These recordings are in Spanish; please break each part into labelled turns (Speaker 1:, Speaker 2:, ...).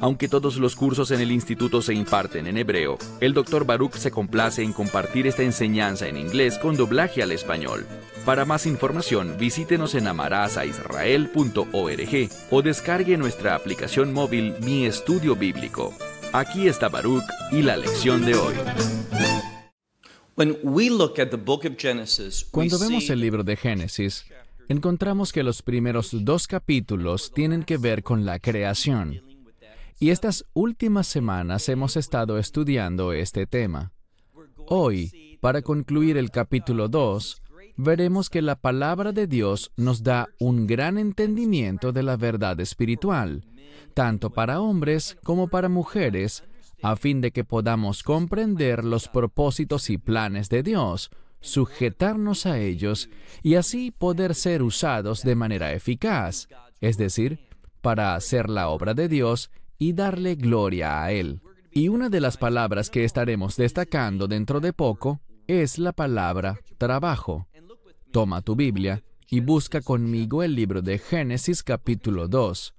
Speaker 1: Aunque todos los cursos en el instituto se imparten en hebreo, el Dr. Baruch se complace en compartir esta enseñanza en inglés con doblaje al español. Para más información, visítenos en amarazaisrael.org o descargue nuestra aplicación móvil Mi Estudio Bíblico. Aquí está Baruch y la lección de hoy.
Speaker 2: Cuando vemos el libro de Génesis, encontramos que los primeros dos capítulos tienen que ver con la creación. Y estas últimas semanas hemos estado estudiando este tema. Hoy, para concluir el capítulo 2, veremos que la palabra de Dios nos da un gran entendimiento de la verdad espiritual, tanto para hombres como para mujeres, a fin de que podamos comprender los propósitos y planes de Dios, sujetarnos a ellos y así poder ser usados de manera eficaz, es decir, para hacer la obra de Dios y darle gloria a Él. Y una de las palabras que estaremos destacando dentro de poco es la palabra trabajo. Toma tu Biblia y busca conmigo el libro de Génesis capítulo 2.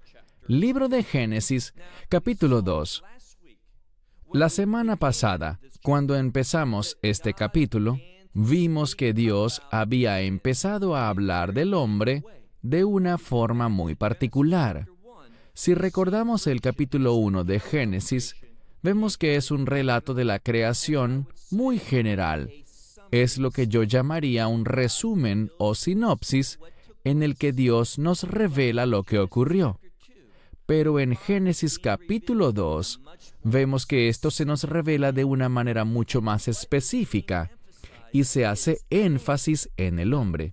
Speaker 2: Libro de Génesis capítulo 2. La semana pasada, cuando empezamos este capítulo, vimos que Dios había empezado a hablar del hombre de una forma muy particular. Si recordamos el capítulo 1 de Génesis, vemos que es un relato de la creación muy general. Es lo que yo llamaría un resumen o sinopsis en el que Dios nos revela lo que ocurrió. Pero en Génesis capítulo 2 vemos que esto se nos revela de una manera mucho más específica y se hace énfasis en el hombre.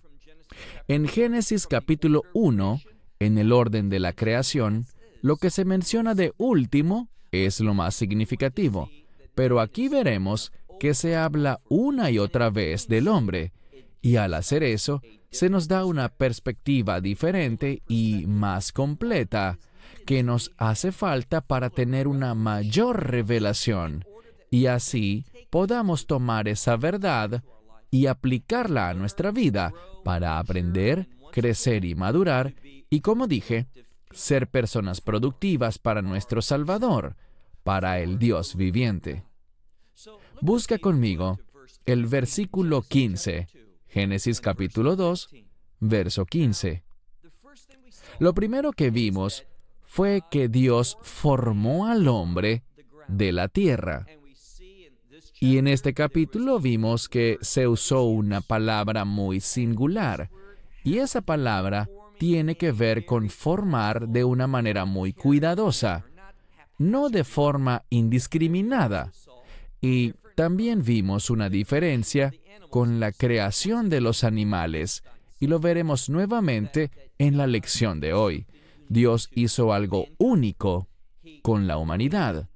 Speaker 2: En Génesis capítulo 1, en el orden de la creación, lo que se menciona de último es lo más significativo, pero aquí veremos que se habla una y otra vez del hombre, y al hacer eso, se nos da una perspectiva diferente y más completa que nos hace falta para tener una mayor revelación, y así podamos tomar esa verdad y aplicarla a nuestra vida para aprender, crecer y madurar, y como dije, ser personas productivas para nuestro Salvador, para el Dios viviente. Busca conmigo el versículo 15, Génesis capítulo 2, verso 15. Lo primero que vimos fue que Dios formó al hombre de la tierra. Y en este capítulo vimos que se usó una palabra muy singular, y esa palabra tiene que ver con formar de una manera muy cuidadosa, no de forma indiscriminada. Y también vimos una diferencia con la creación de los animales, y lo veremos nuevamente en la lección de hoy. Dios hizo algo único con la humanidad.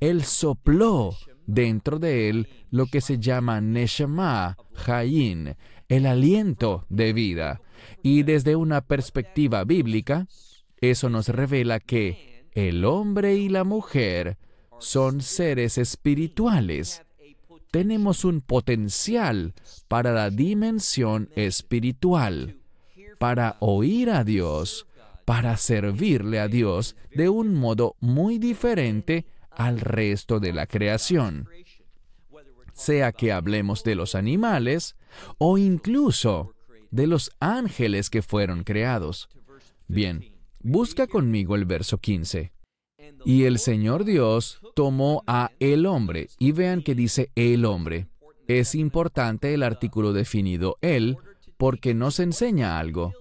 Speaker 2: Él sopló dentro de él lo que se llama Neshama, Hayin, el aliento de vida. Y desde una perspectiva bíblica, eso nos revela que el hombre y la mujer son seres espirituales. Tenemos un potencial para la dimensión espiritual, para oír a Dios, para servirle a Dios de un modo muy diferente al resto de la creación. Sea que hablemos de los animales o incluso de los ángeles que fueron creados. Bien, busca conmigo el verso 15. Y el Señor Dios tomó a el hombre, y vean que dice el hombre. Es importante el artículo definido el, porque nos enseña algo.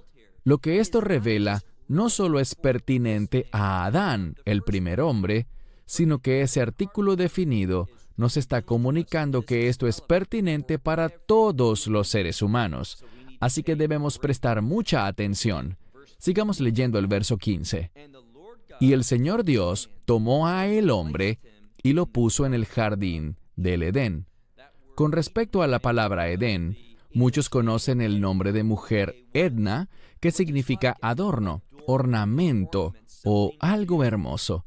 Speaker 2: Lo que esto revela no solo es pertinente a Adán, el primer hombre, sino que ese artículo definido nos está comunicando que esto es pertinente para todos los seres humanos. Así que debemos prestar mucha atención. Sigamos leyendo el verso 15. Y el Señor Dios tomó a el hombre y lo puso en el jardín del Edén. Con respecto a la palabra Edén, Muchos conocen el nombre de mujer Edna, que significa adorno, ornamento o algo hermoso.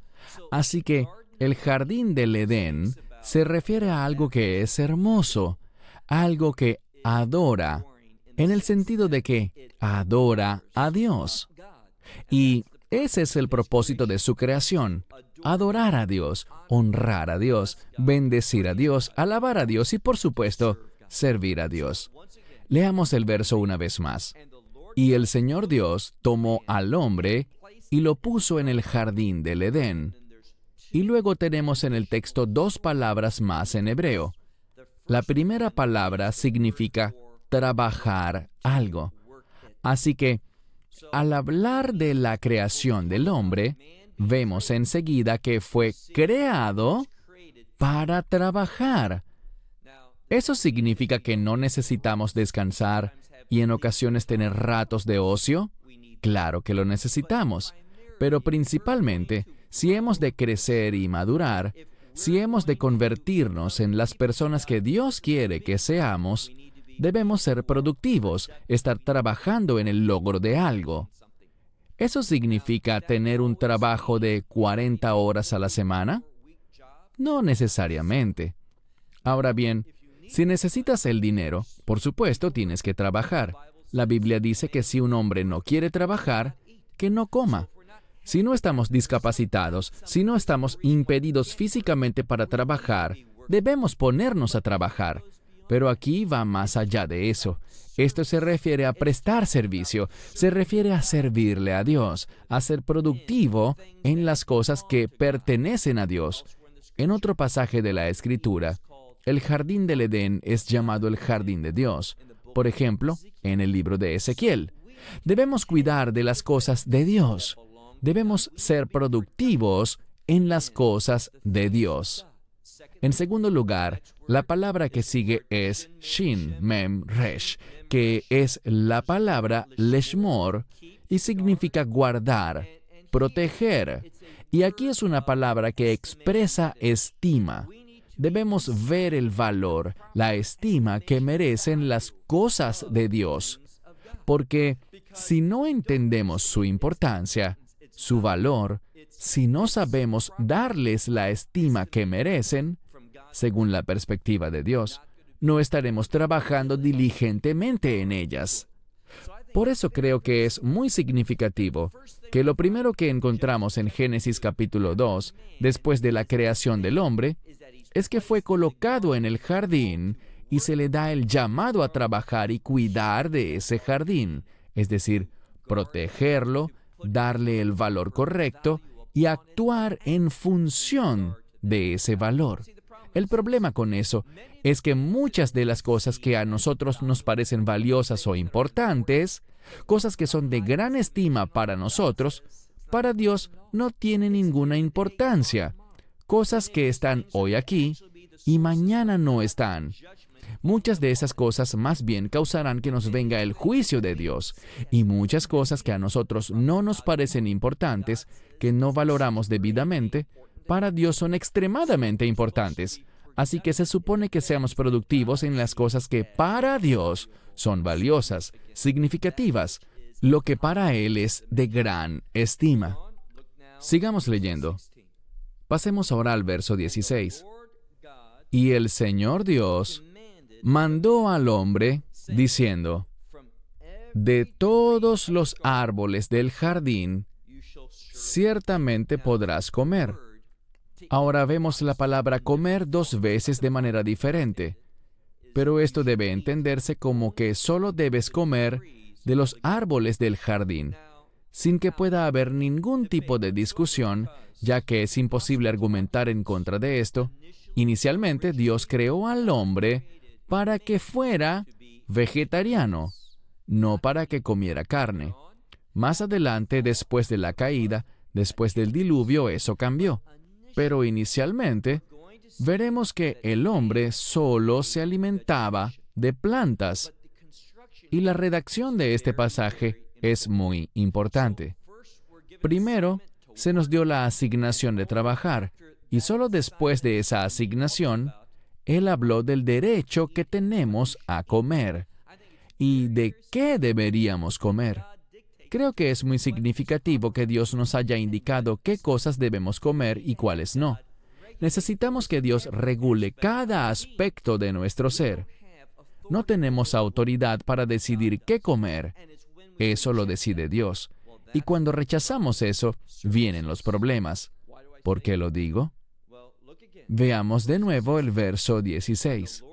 Speaker 2: Así que el jardín del Edén se refiere a algo que es hermoso, algo que adora, en el sentido de que adora a Dios. Y ese es el propósito de su creación, adorar a Dios, honrar a Dios, bendecir a Dios, alabar a Dios y por supuesto, servir a Dios. Leamos el verso una vez más. Y el Señor Dios tomó al hombre y lo puso en el jardín del Edén. Y luego tenemos en el texto dos palabras más en hebreo. La primera palabra significa trabajar algo. Así que, al hablar de la creación del hombre, vemos enseguida que fue creado para trabajar. ¿Eso significa que no necesitamos descansar y en ocasiones tener ratos de ocio? Claro que lo necesitamos, pero principalmente, si hemos de crecer y madurar, si hemos de convertirnos en las personas que Dios quiere que seamos, debemos ser productivos, estar trabajando en el logro de algo. ¿Eso significa tener un trabajo de 40 horas a la semana? No necesariamente. Ahora bien, si necesitas el dinero, por supuesto tienes que trabajar. La Biblia dice que si un hombre no quiere trabajar, que no coma. Si no estamos discapacitados, si no estamos impedidos físicamente para trabajar, debemos ponernos a trabajar. Pero aquí va más allá de eso. Esto se refiere a prestar servicio, se refiere a servirle a Dios, a ser productivo en las cosas que pertenecen a Dios. En otro pasaje de la Escritura, el jardín del Edén es llamado el jardín de Dios. Por ejemplo, en el libro de Ezequiel. Debemos cuidar de las cosas de Dios. Debemos ser productivos en las cosas de Dios. En segundo lugar, la palabra que sigue es Shin Mem Resh, que es la palabra Leshmor y significa guardar, proteger. Y aquí es una palabra que expresa estima. Debemos ver el valor, la estima que merecen las cosas de Dios. Porque si no entendemos su importancia, su valor, si no sabemos darles la estima que merecen, según la perspectiva de Dios, no estaremos trabajando diligentemente en ellas. Por eso creo que es muy significativo que lo primero que encontramos en Génesis capítulo 2, después de la creación del hombre, es que fue colocado en el jardín y se le da el llamado a trabajar y cuidar de ese jardín, es decir, protegerlo, darle el valor correcto y actuar en función de ese valor. El problema con eso es que muchas de las cosas que a nosotros nos parecen valiosas o importantes, cosas que son de gran estima para nosotros, para Dios no tienen ninguna importancia. Cosas que están hoy aquí y mañana no están. Muchas de esas cosas más bien causarán que nos venga el juicio de Dios y muchas cosas que a nosotros no nos parecen importantes, que no valoramos debidamente, para Dios son extremadamente importantes. Así que se supone que seamos productivos en las cosas que para Dios son valiosas, significativas, lo que para Él es de gran estima. Sigamos leyendo. Pasemos ahora al verso 16. Y el Señor Dios mandó al hombre diciendo, de todos los árboles del jardín, ciertamente podrás comer Ahora vemos la palabra comer dos veces de manera diferente, pero esto debe entenderse como que solo debes comer de los árboles del jardín, sin que pueda haber ningún tipo de discusión, ya que es imposible argumentar en contra de esto. Inicialmente Dios creó al hombre para que fuera vegetariano, no para que comiera carne. Más adelante, después de la caída, después del diluvio, eso cambió. Pero inicialmente veremos que el hombre solo se alimentaba de plantas. Y la redacción de este pasaje es muy importante. Primero, se nos dio la asignación de trabajar, y solo después de esa asignación, él habló del derecho que tenemos a comer. y de qué deberíamos comer. Creo que es muy significativo que Dios nos haya indicado qué cosas debemos comer y cuáles no. Necesitamos que Dios regule cada aspecto de nuestro ser. No tenemos autoridad para decidir qué comer. Eso lo decide Dios. Y cuando rechazamos eso, vienen los problemas. ¿Por qué lo digo? Veamos de nuevo el verso 16.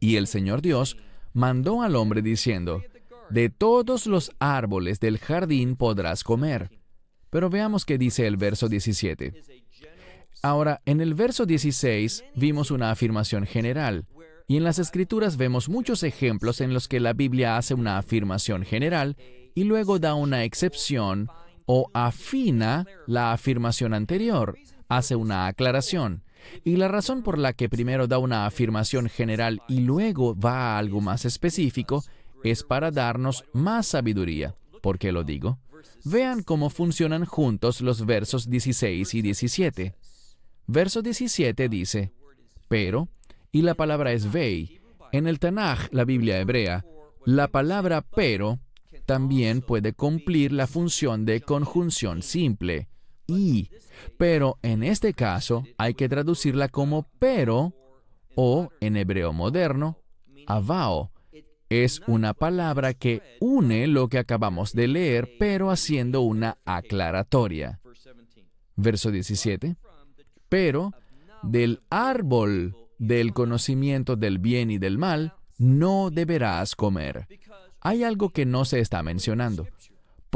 Speaker 2: Y el Señor Dios mandó al hombre diciendo, de todos los árboles del jardín podrás comer. Pero veamos qué dice el verso 17. Ahora, en el verso 16 vimos una afirmación general, y en las escrituras vemos muchos ejemplos en los que la Biblia hace una afirmación general y luego da una excepción o afina la afirmación anterior, hace una aclaración. Y la razón por la que primero da una afirmación general y luego va a algo más específico es para darnos más sabiduría. ¿Por qué lo digo? Vean cómo funcionan juntos los versos 16 y 17. Verso 17 dice, pero, y la palabra es vei. En el Tanaj, la Biblia hebrea, la palabra pero también puede cumplir la función de conjunción simple, y. Pero en este caso hay que traducirla como pero o, en hebreo moderno, avao, es una palabra que une lo que acabamos de leer, pero haciendo una aclaratoria. Verso 17. Pero del árbol del conocimiento del bien y del mal no deberás comer. Hay algo que no se está mencionando,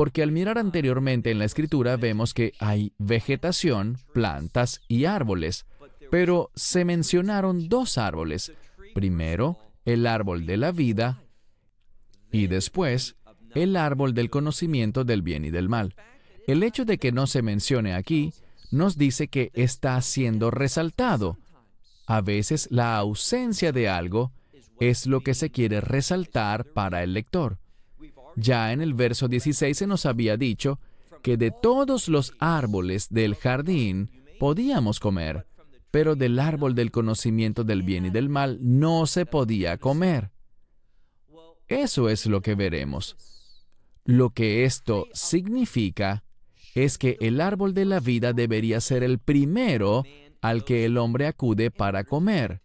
Speaker 2: porque al mirar anteriormente en la escritura vemos que hay vegetación, plantas y árboles, pero se mencionaron dos árboles. Primero, el árbol de la vida y después el árbol del conocimiento del bien y del mal. El hecho de que no se mencione aquí nos dice que está siendo resaltado. A veces la ausencia de algo es lo que se quiere resaltar para el lector. Ya en el verso 16 se nos había dicho que de todos los árboles del jardín podíamos comer, pero del árbol del conocimiento del bien y del mal no se podía comer. Eso es lo que veremos. Lo que esto significa es que el árbol de la vida debería ser el primero al que el hombre acude para comer,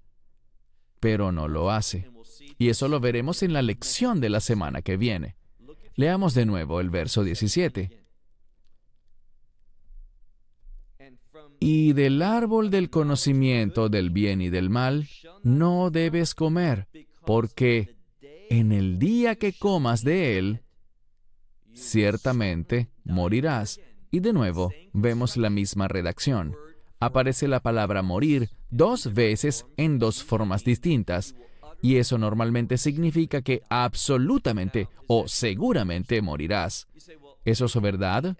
Speaker 2: pero no lo hace. Y eso lo veremos en la lección de la semana que viene. Leamos de nuevo el verso 17. Y del árbol del conocimiento del bien y del mal no debes comer, porque en el día que comas de él, ciertamente morirás. Y de nuevo, vemos la misma redacción. Aparece la palabra morir dos veces en dos formas distintas, y eso normalmente significa que absolutamente o seguramente morirás. ¿Eso es verdad?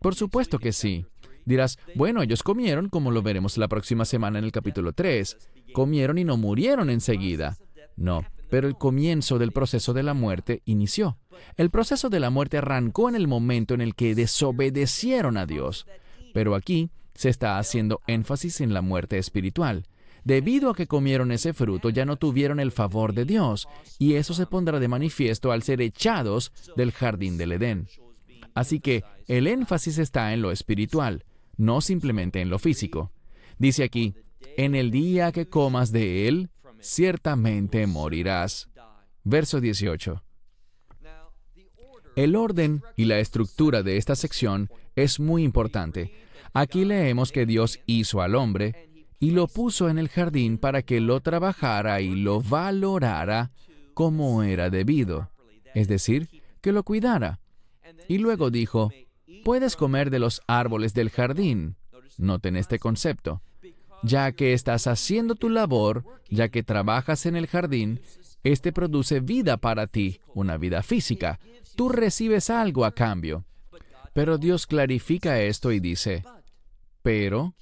Speaker 2: Por supuesto que sí. Dirás, bueno, ellos comieron, como lo veremos la próxima semana en el capítulo 3. Comieron y no murieron enseguida. No, pero el comienzo del proceso de la muerte inició. El proceso de la muerte arrancó en el momento en el que desobedecieron a Dios. Pero aquí se está haciendo énfasis en la muerte espiritual. Debido a que comieron ese fruto, ya no tuvieron el favor de Dios, y eso se pondrá de manifiesto al ser echados del jardín del Edén. Así que el énfasis está en lo espiritual, no simplemente en lo físico. Dice aquí, en el día que comas de él, ciertamente morirás. Verso 18. El orden y la estructura de esta sección es muy importante. Aquí leemos que Dios hizo al hombre y lo puso en el jardín para que lo trabajara y lo valorara como era debido, es decir, que lo cuidara. Y luego dijo, puedes comer de los árboles del jardín. Noten este concepto ya que estás haciendo tu labor, ya que trabajas en el jardín, este produce vida para ti, una vida física. Tú recibes algo a cambio. Pero Dios clarifica esto y dice, pero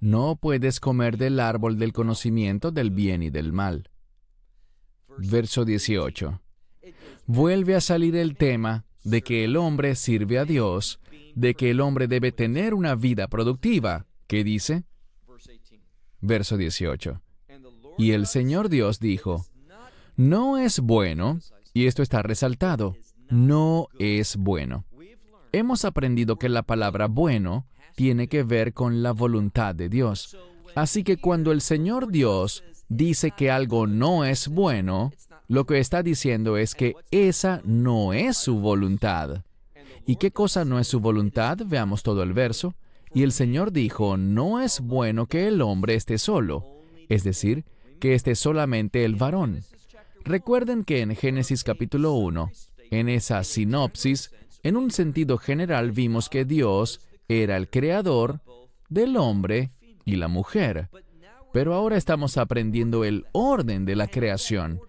Speaker 2: no puedes comer del árbol del conocimiento del bien y del mal. Verso 18. Vuelve a salir el tema de que el hombre sirve a Dios, de que el hombre debe tener una vida productiva. ¿Qué dice? Verso 18. Y el Señor Dios dijo, No es bueno, y esto está resaltado, no es bueno. Hemos aprendido que la palabra bueno tiene que ver con la voluntad de Dios. Así que cuando el Señor Dios dice que algo no es bueno, lo que está diciendo es que esa no es su voluntad. ¿Y qué cosa no es su voluntad? Veamos todo el verso. Y el Señor dijo, no es bueno que el hombre esté solo, es decir, que esté solamente el varón. Recuerden que en Génesis capítulo 1, en esa sinopsis, en un sentido general vimos que Dios era el creador del hombre y la mujer. Pero ahora estamos aprendiendo el orden de la creación,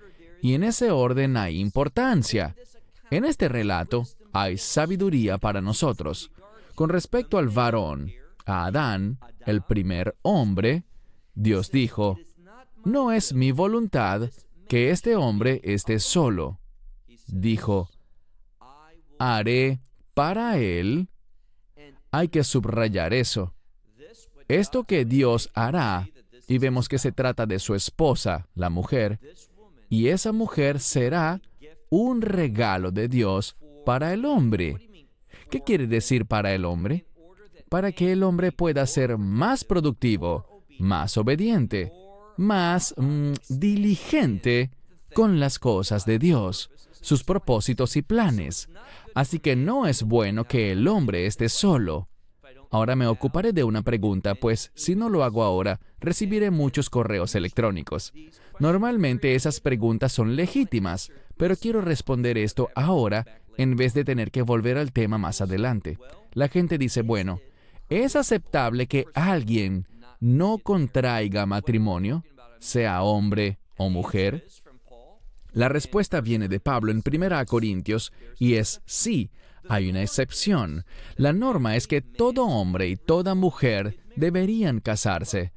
Speaker 2: y en ese orden hay importancia. En este relato hay sabiduría para nosotros. Con respecto al varón, a Adán, el primer hombre, Dios dijo, no es mi voluntad que este hombre esté solo. Dijo, haré para él. Hay que subrayar eso. Esto que Dios hará, y vemos que se trata de su esposa, la mujer, y esa mujer será un regalo de Dios para el hombre. ¿Qué quiere decir para el hombre? Para que el hombre pueda ser más productivo, más obediente, más mm, diligente con las cosas de Dios, sus propósitos y planes. Así que no es bueno que el hombre esté solo. Ahora me ocuparé de una pregunta, pues si no lo hago ahora, recibiré muchos correos electrónicos. Normalmente esas preguntas son legítimas, pero quiero responder esto ahora en vez de tener que volver al tema más adelante. La gente dice, bueno, ¿es aceptable que alguien no contraiga matrimonio, sea hombre o mujer? La respuesta viene de Pablo en 1 Corintios y es sí, hay una excepción. La norma es que todo hombre y toda mujer deberían casarse.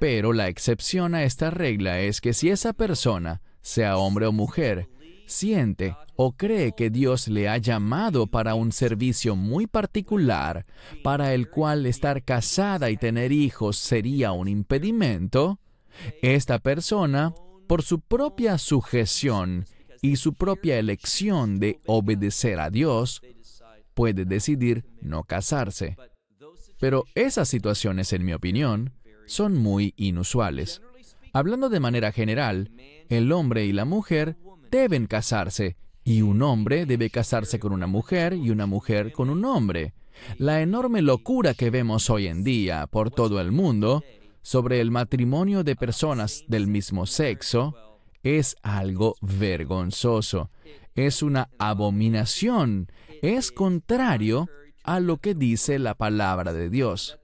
Speaker 2: Pero la excepción a esta regla es que si esa persona, sea hombre o mujer, siente o cree que Dios le ha llamado para un servicio muy particular, para el cual estar casada y tener hijos sería un impedimento, esta persona, por su propia sujeción y su propia elección de obedecer a Dios, puede decidir no casarse. Pero esas situaciones, en mi opinión, son muy inusuales. Hablando de manera general, el hombre y la mujer deben casarse, y un hombre debe casarse con una mujer y una mujer con un hombre. La enorme locura que vemos hoy en día por todo el mundo sobre el matrimonio de personas del mismo sexo es algo vergonzoso. Es una abominación. Es contrario a lo que dice la palabra de Dios.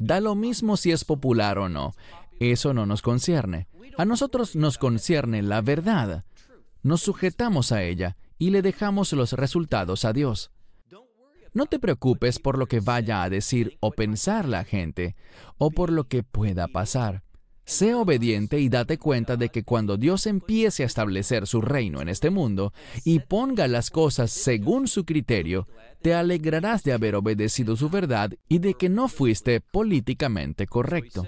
Speaker 2: Da lo mismo si es popular o no. Eso no nos concierne. A nosotros nos concierne la verdad nos sujetamos a ella y le dejamos los resultados a Dios. No te preocupes por lo que vaya a decir o pensar la gente, o por lo que pueda pasar. Sé obediente y date cuenta de que cuando Dios empiece a establecer su reino en este mundo y ponga las cosas según su criterio, te alegrarás de haber obedecido su verdad y de que no fuiste políticamente correcto.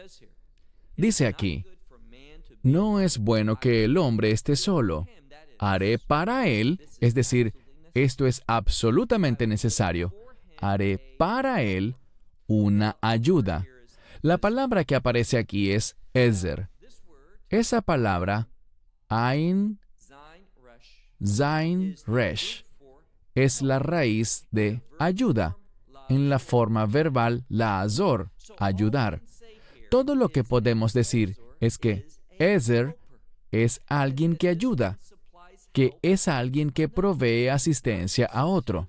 Speaker 2: Dice aquí, no es bueno que el hombre esté solo haré para él, es decir, esto es absolutamente necesario, haré para él una ayuda. La palabra que aparece aquí es Ezer. Esa palabra, Ain, Zain, Resh, es la raíz de ayuda. En la forma verbal, la azor, ayudar. Todo lo que podemos decir es que Ezer es alguien que ayuda, que es alguien que provee asistencia a otro.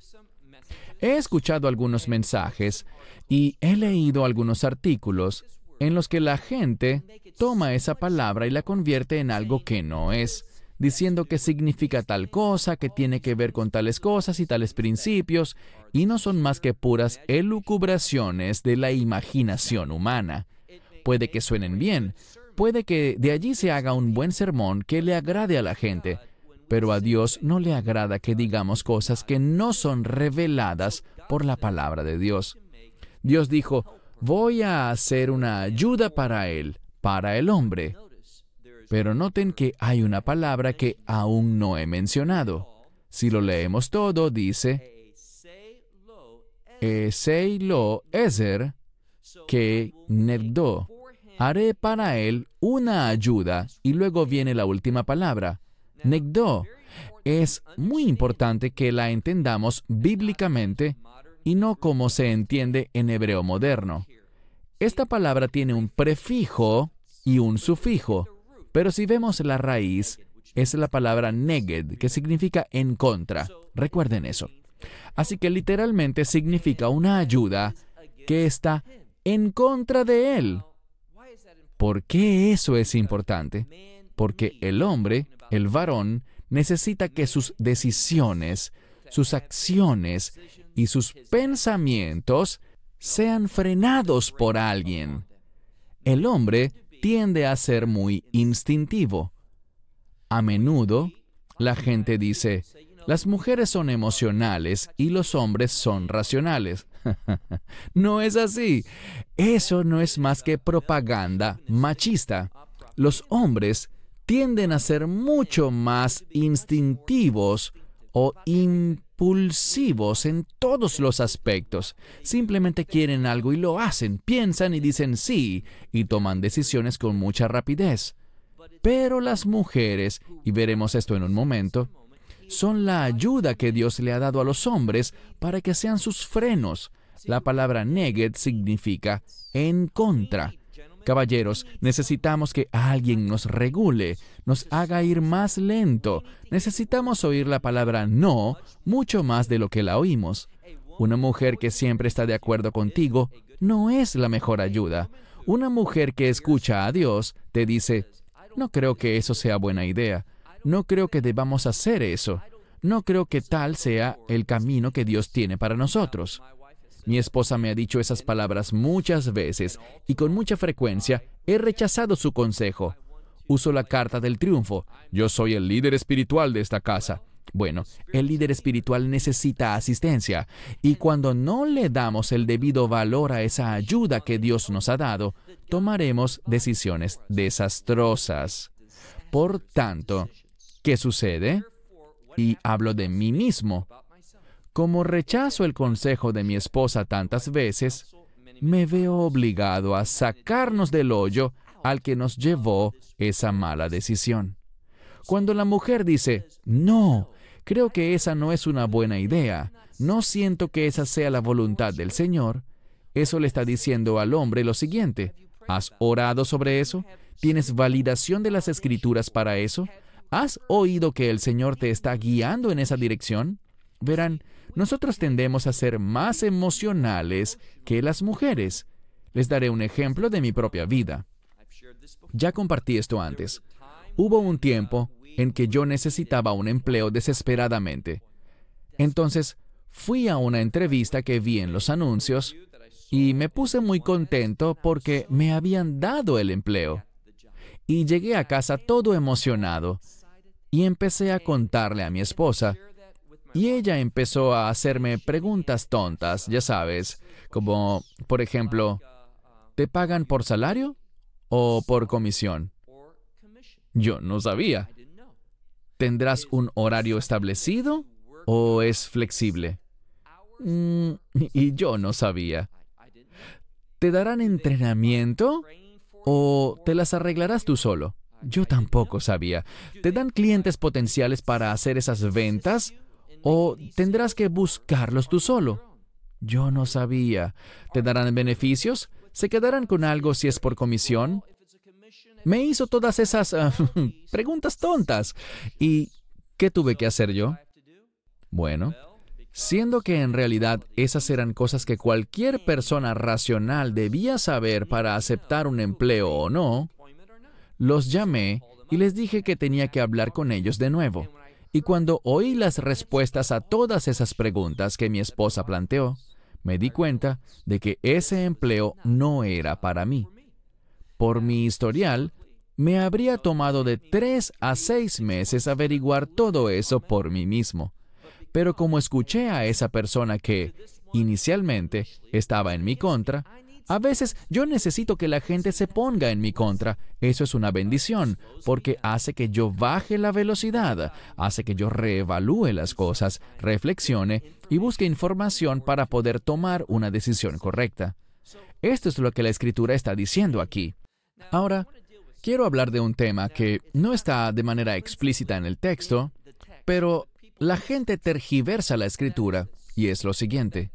Speaker 2: He escuchado algunos mensajes y he leído algunos artículos en los que la gente toma esa palabra y la convierte en algo que no es, diciendo que significa tal cosa, que tiene que ver con tales cosas y tales principios, y no son más que puras elucubraciones de la imaginación humana. Puede que suenen bien, puede que de allí se haga un buen sermón que le agrade a la gente, pero a Dios no le agrada que digamos cosas que no son reveladas por la palabra de Dios. Dios dijo, voy a hacer una ayuda para él, para el hombre. Pero noten que hay una palabra que aún no he mencionado. Si lo leemos todo, dice, Esei lo ezer que negdo. Haré para él una ayuda. Y luego viene la última palabra, negdo. Es muy importante que la entendamos bíblicamente y no como se entiende en hebreo moderno. Esta palabra tiene un prefijo y un sufijo, pero si vemos la raíz, es la palabra neged, que significa en contra. Recuerden eso. Así que literalmente significa una ayuda que está en contra de él. ¿Por qué eso es importante? Porque el hombre, el varón, necesita que sus decisiones, sus acciones y sus pensamientos sean frenados por alguien. El hombre tiende a ser muy instintivo. A menudo, la gente dice, las mujeres son emocionales y los hombres son racionales. no es así. Eso no es más que propaganda machista. Los hombres tienden a ser mucho más instintivos o impulsivos en todos los aspectos. Simplemente quieren algo y lo hacen, piensan y dicen sí, y toman decisiones con mucha rapidez. Pero las mujeres, y veremos esto en un momento, son la ayuda que Dios le ha dado a los hombres para que sean sus frenos. La palabra neged significa en contra. Caballeros, necesitamos que alguien nos regule, nos haga ir más lento. Necesitamos oír la palabra no mucho más de lo que la oímos. Una mujer que siempre está de acuerdo contigo no es la mejor ayuda. Una mujer que escucha a Dios te dice, no creo que eso sea buena idea. No creo que debamos hacer eso. No creo que tal sea el camino que Dios tiene para nosotros. Mi esposa me ha dicho esas palabras muchas veces y con mucha frecuencia he rechazado su consejo. Uso la carta del triunfo. Yo soy el líder espiritual de esta casa. Bueno, el líder espiritual necesita asistencia y cuando no le damos el debido valor a esa ayuda que Dios nos ha dado, tomaremos decisiones desastrosas. Por tanto, ¿qué sucede? Y hablo de mí mismo. Como rechazo el consejo de mi esposa tantas veces, me veo obligado a sacarnos del hoyo al que nos llevó esa mala decisión. Cuando la mujer dice, no, creo que esa no es una buena idea, no siento que esa sea la voluntad del Señor, eso le está diciendo al hombre lo siguiente, ¿has orado sobre eso? ¿Tienes validación de las escrituras para eso? ¿Has oído que el Señor te está guiando en esa dirección? Verán, nosotros tendemos a ser más emocionales que las mujeres. Les daré un ejemplo de mi propia vida. Ya compartí esto antes. Hubo un tiempo en que yo necesitaba un empleo desesperadamente. Entonces, fui a una entrevista que vi en los anuncios y me puse muy contento porque me habían dado el empleo. Y llegué a casa todo emocionado y empecé a contarle a mi esposa y ella empezó a hacerme preguntas tontas, ya sabes, como, por ejemplo, ¿te pagan por salario o por comisión? Yo no sabía. ¿Tendrás un horario establecido o es flexible? Mm, y yo no sabía. ¿Te darán entrenamiento o te las arreglarás tú solo? Yo tampoco sabía. ¿Te dan clientes potenciales para hacer esas ventas ¿O tendrás que buscarlos tú solo? Yo no sabía. ¿Te darán beneficios? ¿Se quedarán con algo si es por comisión? Me hizo todas esas ah, preguntas tontas. ¿Y qué tuve que hacer yo? Bueno, siendo que en realidad esas eran cosas que cualquier persona racional debía saber para aceptar un empleo o no, los llamé y les dije que tenía que hablar con ellos de nuevo. Y cuando oí las respuestas a todas esas preguntas que mi esposa planteó, me di cuenta de que ese empleo no era para mí. Por mi historial, me habría tomado de tres a seis meses averiguar todo eso por mí mismo. Pero como escuché a esa persona que, inicialmente, estaba en mi contra, A veces yo necesito que la gente se ponga en mi contra. Eso es una bendición, porque hace que yo baje la velocidad, hace que yo reevalúe las cosas, reflexione y busque información para poder tomar una decisión correcta. Esto es lo que la escritura está diciendo aquí. Ahora, quiero hablar de un tema que no está de manera explícita en el texto, pero la gente tergiversa la escritura, y es lo siguiente.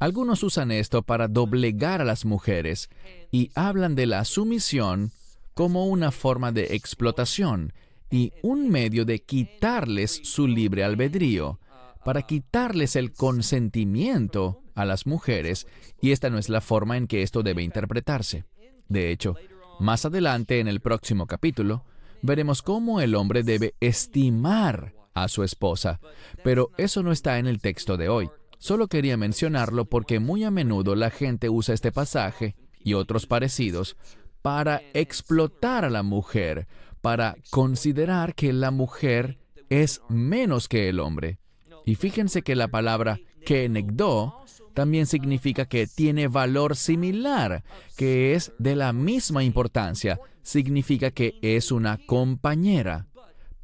Speaker 2: Algunos usan esto para doblegar a las mujeres y hablan de la sumisión como una forma de explotación y un medio de quitarles su libre albedrío, para quitarles el consentimiento a las mujeres, y esta no es la forma en que esto debe interpretarse. De hecho, más adelante en el próximo capítulo, veremos cómo el hombre debe estimar a su esposa, pero eso no está en el texto de hoy. Solo quería mencionarlo porque muy a menudo la gente usa este pasaje y otros parecidos para explotar a la mujer, para considerar que la mujer es menos que el hombre. Y fíjense que la palabra kenegdo también significa que tiene valor similar, que es de la misma importancia, significa que es una compañera.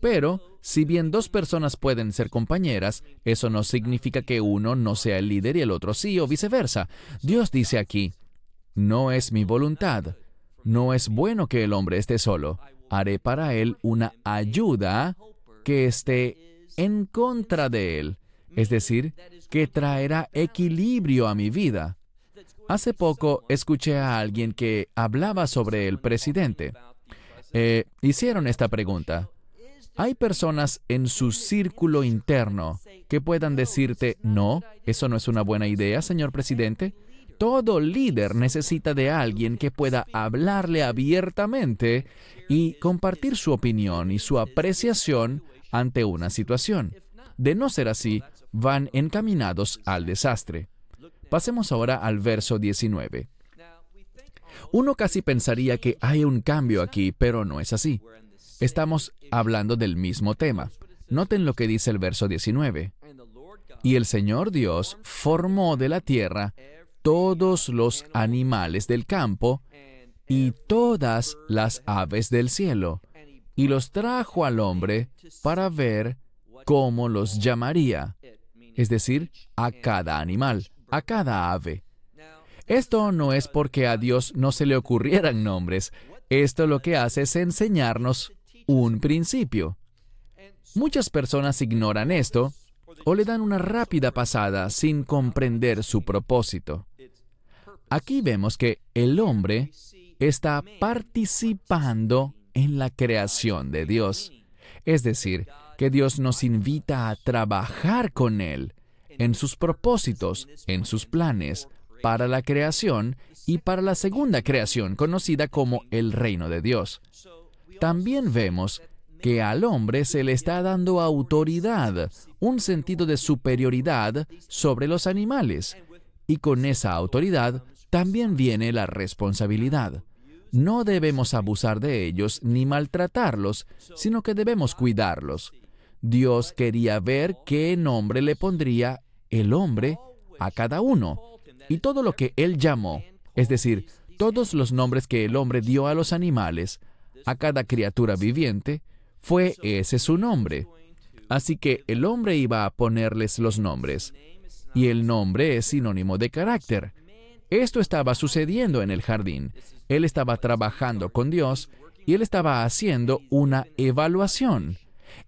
Speaker 2: Pero si bien dos personas pueden ser compañeras, eso no significa que uno no sea el líder y el otro sí, o viceversa. Dios dice aquí, no es mi voluntad, no es bueno que el hombre esté solo, haré para él una ayuda que esté en contra de él, es decir, que traerá equilibrio a mi vida. Hace poco escuché a alguien que hablaba sobre el presidente. Eh, hicieron esta pregunta. Hay personas en su círculo interno que puedan decirte, no, eso no es una buena idea, señor presidente. Todo líder necesita de alguien que pueda hablarle abiertamente y compartir su opinión y su apreciación ante una situación. De no ser así, van encaminados al desastre. Pasemos ahora al verso 19. Uno casi pensaría que hay un cambio aquí, pero no es así. Estamos hablando del mismo tema. Noten lo que dice el verso 19. Y el Señor Dios formó de la tierra todos los animales del campo y todas las aves del cielo, y los trajo al hombre para ver cómo los llamaría, es decir, a cada animal, a cada ave. Esto no es porque a Dios no se le ocurrieran nombres, esto lo que hace es enseñarnos un principio. Muchas personas ignoran esto o le dan una rápida pasada sin comprender su propósito. Aquí vemos que el hombre está participando en la creación de Dios. Es decir, que Dios nos invita a trabajar con Él en sus propósitos, en sus planes, para la creación y para la segunda creación conocida como el reino de Dios. También vemos que al hombre se le está dando autoridad, un sentido de superioridad sobre los animales. Y con esa autoridad también viene la responsabilidad. No debemos abusar de ellos ni maltratarlos, sino que debemos cuidarlos. Dios quería ver qué nombre le pondría el hombre a cada uno. Y todo lo que él llamó, es decir, todos los nombres que el hombre dio a los animales, a cada criatura viviente, fue ese su nombre. Así que el hombre iba a ponerles los nombres. Y el nombre es sinónimo de carácter. Esto estaba sucediendo en el jardín. Él estaba trabajando con Dios y él estaba haciendo una evaluación.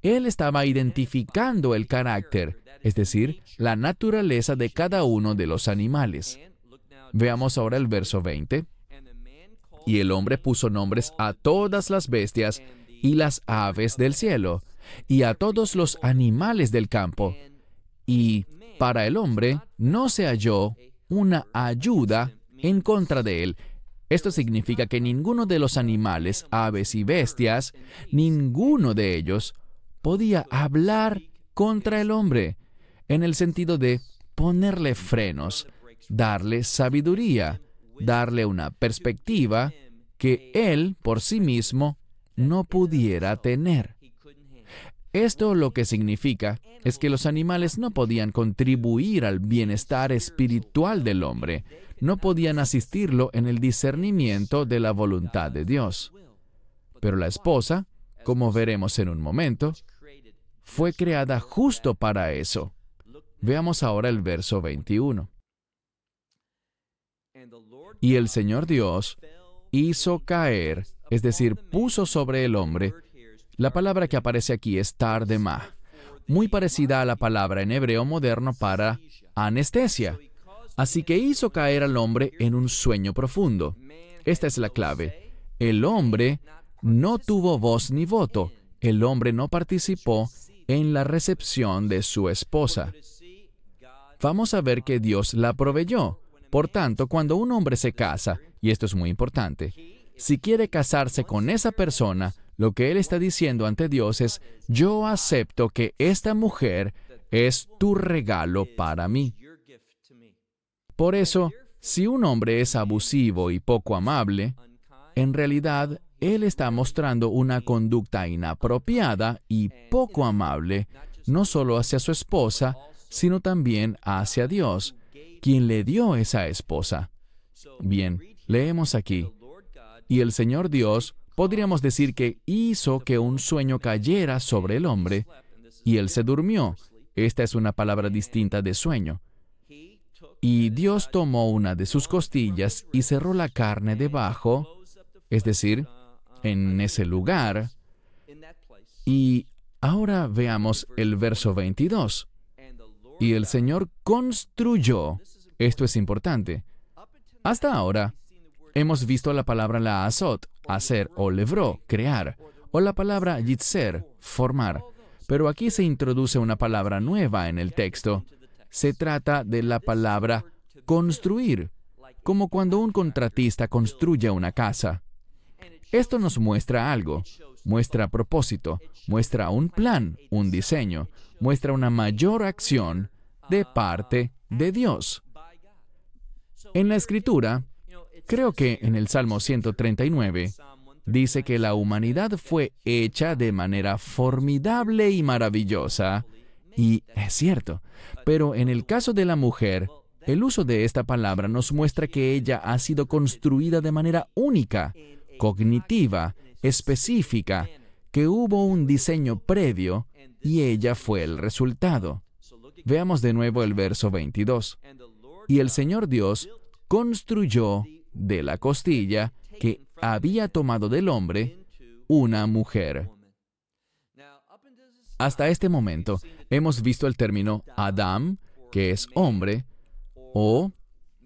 Speaker 2: Él estaba identificando el carácter, es decir, la naturaleza de cada uno de los animales. Veamos ahora el verso 20. Y el hombre puso nombres a todas las bestias y las aves del cielo, y a todos los animales del campo. Y para el hombre no se halló una ayuda en contra de él. Esto significa que ninguno de los animales, aves y bestias, ninguno de ellos podía hablar contra el hombre, en el sentido de ponerle frenos, darle sabiduría, darle una perspectiva que él por sí mismo no pudiera tener. Esto lo que significa es que los animales no podían contribuir al bienestar espiritual del hombre, no podían asistirlo en el discernimiento de la voluntad de Dios. Pero la esposa, como veremos en un momento, fue creada justo para eso. Veamos ahora el verso 21. Y el Señor Dios hizo caer, es decir, puso sobre el hombre, la palabra que aparece aquí es tardema, muy parecida a la palabra en hebreo moderno para anestesia. Así que hizo caer al hombre en un sueño profundo. Esta es la clave. El hombre no tuvo voz ni voto. El hombre no participó en la recepción de su esposa. Vamos a ver que Dios la proveyó. Por tanto, cuando un hombre se casa, y esto es muy importante, si quiere casarse con esa persona, lo que él está diciendo ante Dios es, yo acepto que esta mujer es tu regalo para mí. Por eso, si un hombre es abusivo y poco amable, en realidad él está mostrando una conducta inapropiada y poco amable, no solo hacia su esposa, sino también hacia Dios, quien le dio esa esposa. Bien, leemos aquí. Y el Señor Dios podríamos decir que hizo que un sueño cayera sobre el hombre y él se durmió. Esta es una palabra distinta de sueño. Y Dios tomó una de sus costillas y cerró la carne debajo, es decir, en ese lugar. Y ahora veamos el verso 22. Y el Señor construyó, esto es importante. Hasta ahora, hemos visto la palabra la azot, hacer o levró, crear, o la palabra yitzer, formar. Pero aquí se introduce una palabra nueva en el texto. Se trata de la palabra construir, como cuando un contratista construye una casa. Esto nos muestra algo, muestra propósito, muestra un plan, un diseño, muestra una mayor acción de parte de Dios. En la escritura, Creo que en el Salmo 139 dice que la humanidad fue hecha de manera formidable y maravillosa, y es cierto, pero en el caso de la mujer, el uso de esta palabra nos muestra que ella ha sido construida de manera única, cognitiva, específica, que hubo un diseño previo y ella fue el resultado. Veamos de nuevo el verso 22. Y el Señor Dios construyó de la costilla que había tomado del hombre una mujer. Hasta este momento hemos visto el término Adam, que es hombre, o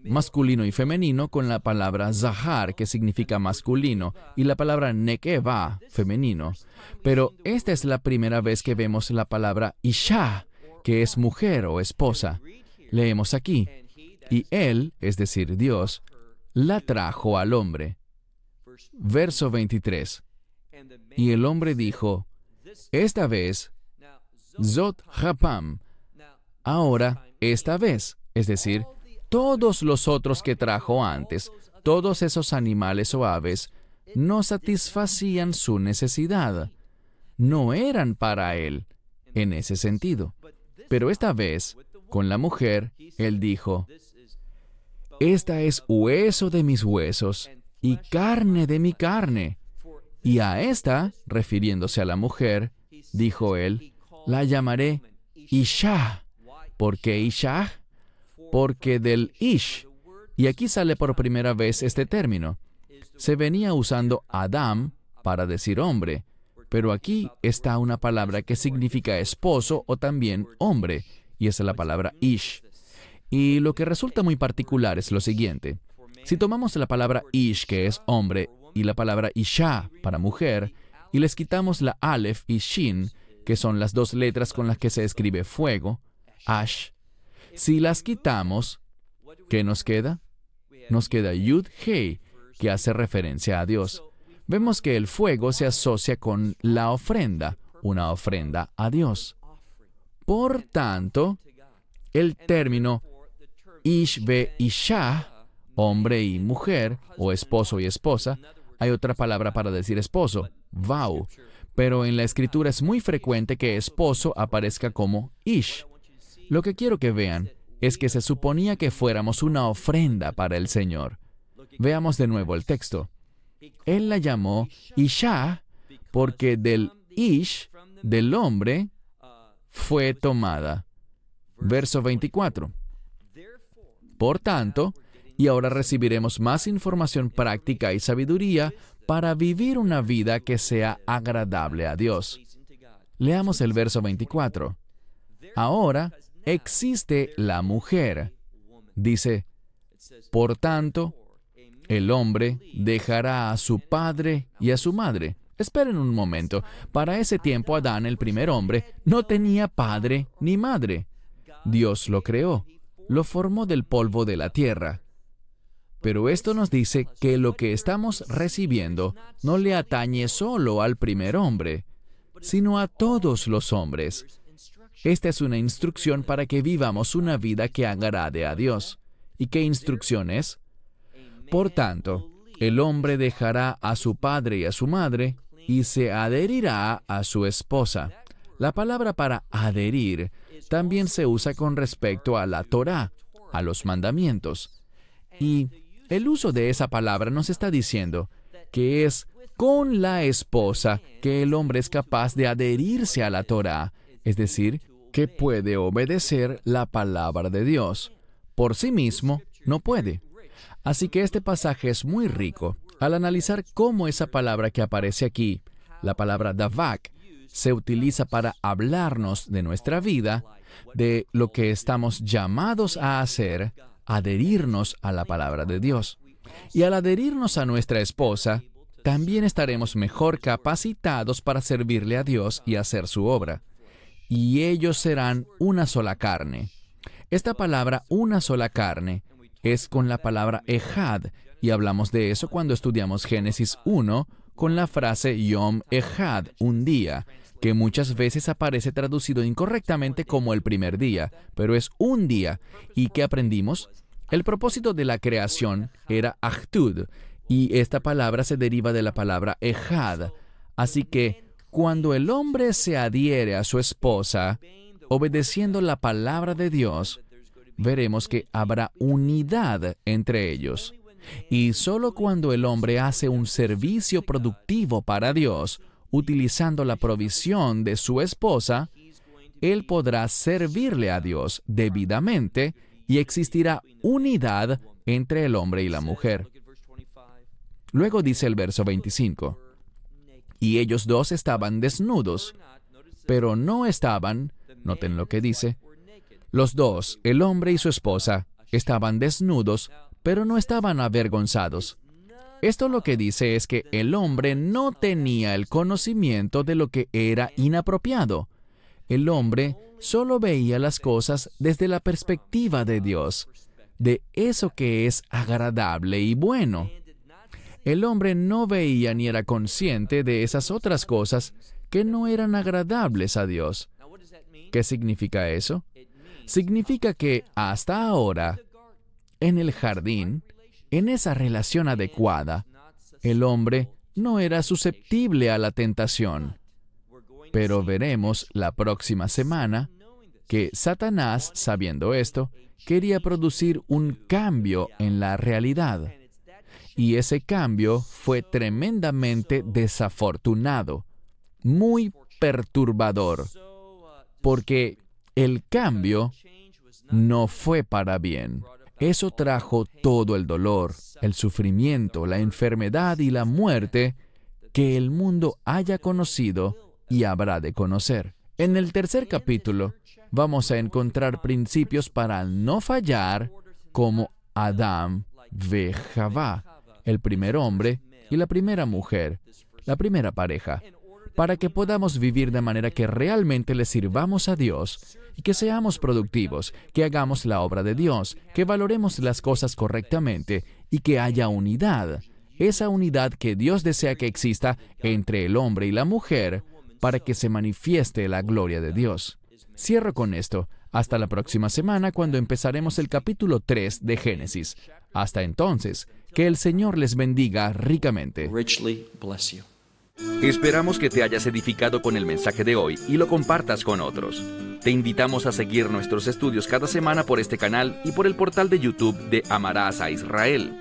Speaker 2: masculino y femenino con la palabra Zahar, que significa masculino, y la palabra Nekeva, femenino. Pero esta es la primera vez que vemos la palabra Isha, que es mujer o esposa. Leemos aquí, y él, es decir, Dios, la trajo al hombre. Verso 23. Y el hombre dijo, esta vez, Zot Hapam, ahora, esta vez, es decir, todos los otros que trajo antes, todos esos animales o aves, no satisfacían su necesidad. No eran para él, en ese sentido. Pero esta vez, con la mujer, él dijo, esta es hueso de mis huesos y carne de mi carne. Y a esta, refiriéndose a la mujer, dijo él, la llamaré Isha. ¿Por qué Isha? Porque del Ish. Y aquí sale por primera vez este término. Se venía usando Adam para decir hombre, pero aquí está una palabra que significa esposo o también hombre, y es la palabra Ish. Y lo que resulta muy particular es lo siguiente. Si tomamos la palabra ish, que es hombre, y la palabra isha, para mujer, y les quitamos la aleph y shin, que son las dos letras con las que se escribe fuego, ash, si las quitamos, ¿qué nos queda? Nos queda yud hei, que hace referencia a Dios. Vemos que el fuego se asocia con la ofrenda, una ofrenda a Dios. Por tanto, el término Ishbe Isha, hombre y mujer, o esposo y esposa. Hay otra palabra para decir esposo, vau. pero en la escritura es muy frecuente que esposo aparezca como ish. Lo que quiero que vean es que se suponía que fuéramos una ofrenda para el Señor. Veamos de nuevo el texto. Él la llamó Isha porque del ish, del hombre, fue tomada. Verso 24. Por tanto, y ahora recibiremos más información práctica y sabiduría para vivir una vida que sea agradable a Dios. Leamos el verso 24. Ahora existe la mujer. Dice, por tanto, el hombre dejará a su padre y a su madre. Esperen un momento. Para ese tiempo Adán, el primer hombre, no tenía padre ni madre. Dios lo creó, lo formó del polvo de la tierra. Pero esto nos dice que lo que estamos recibiendo no le atañe solo al primer hombre, sino a todos los hombres. Esta es una instrucción para que vivamos una vida que agrade a Dios. ¿Y qué instrucción es? Por tanto, el hombre dejará a su padre y a su madre y se adherirá a su esposa. La palabra para adherir también se usa con respecto a la Torah, a los mandamientos. Y el uso de esa palabra nos está diciendo que es con la esposa que el hombre es capaz de adherirse a la Torah, es decir, que puede obedecer la palabra de Dios. Por sí mismo, no puede. Así que este pasaje es muy rico al analizar cómo esa palabra que aparece aquí, la palabra davak, se utiliza para hablarnos de nuestra vida, de lo que estamos llamados a hacer adherirnos a la palabra de Dios. Y al adherirnos a nuestra esposa, también estaremos mejor capacitados para servirle a Dios y hacer su obra. Y ellos serán una sola carne. Esta palabra una sola carne es con la palabra ejad, y hablamos de eso cuando estudiamos Génesis 1 con la frase Yom Ejad, un día, que muchas veces aparece traducido incorrectamente como el primer día, pero es un día. ¿Y qué aprendimos? El propósito de la creación era Ahtud, y esta palabra se deriva de la palabra Ejad. Así que cuando el hombre se adhiere a su esposa, obedeciendo la palabra de Dios, veremos que habrá unidad entre ellos. Y solo cuando el hombre hace un servicio productivo para Dios, utilizando la provisión de su esposa, él podrá servirle a Dios debidamente y existirá unidad entre el hombre y la mujer. Luego dice el verso 25, y ellos dos estaban desnudos, pero no estaban, noten lo que dice, los dos, el hombre y su esposa, estaban desnudos, pero no estaban avergonzados. Esto lo que dice es que el hombre no tenía el conocimiento de lo que era inapropiado. El hombre solo veía las cosas desde la perspectiva de Dios, de eso que es agradable y bueno. El hombre no veía ni era consciente de esas otras cosas que no eran agradables a Dios. ¿Qué significa eso? Significa que hasta ahora, en el jardín, en esa relación adecuada, el hombre no era susceptible a la tentación. Pero veremos la próxima semana que Satanás, sabiendo esto, quería producir un cambio en la realidad. Y ese cambio fue tremendamente desafortunado, muy perturbador, porque el cambio no fue para bien. Eso trajo todo el dolor, el sufrimiento, la enfermedad y la muerte que el mundo haya conocido y habrá de conocer. En el tercer capítulo vamos a encontrar principios para no fallar como Adán ve Javá, el primer hombre y la primera mujer, la primera pareja, para que podamos vivir de manera que realmente le sirvamos a Dios y que seamos productivos, que hagamos la obra de Dios, que valoremos las cosas correctamente y que haya unidad, esa unidad que Dios desea que exista entre el hombre y la mujer para que se manifieste la gloria de Dios. Cierro con esto. Hasta la próxima semana cuando empezaremos el capítulo 3 de Génesis. Hasta entonces, que el Señor les bendiga ricamente. Esperamos que te hayas edificado con el mensaje de hoy y lo compartas con otros. Te invitamos a seguir nuestros estudios cada semana por este canal y por el portal de YouTube de Amarás a Israel.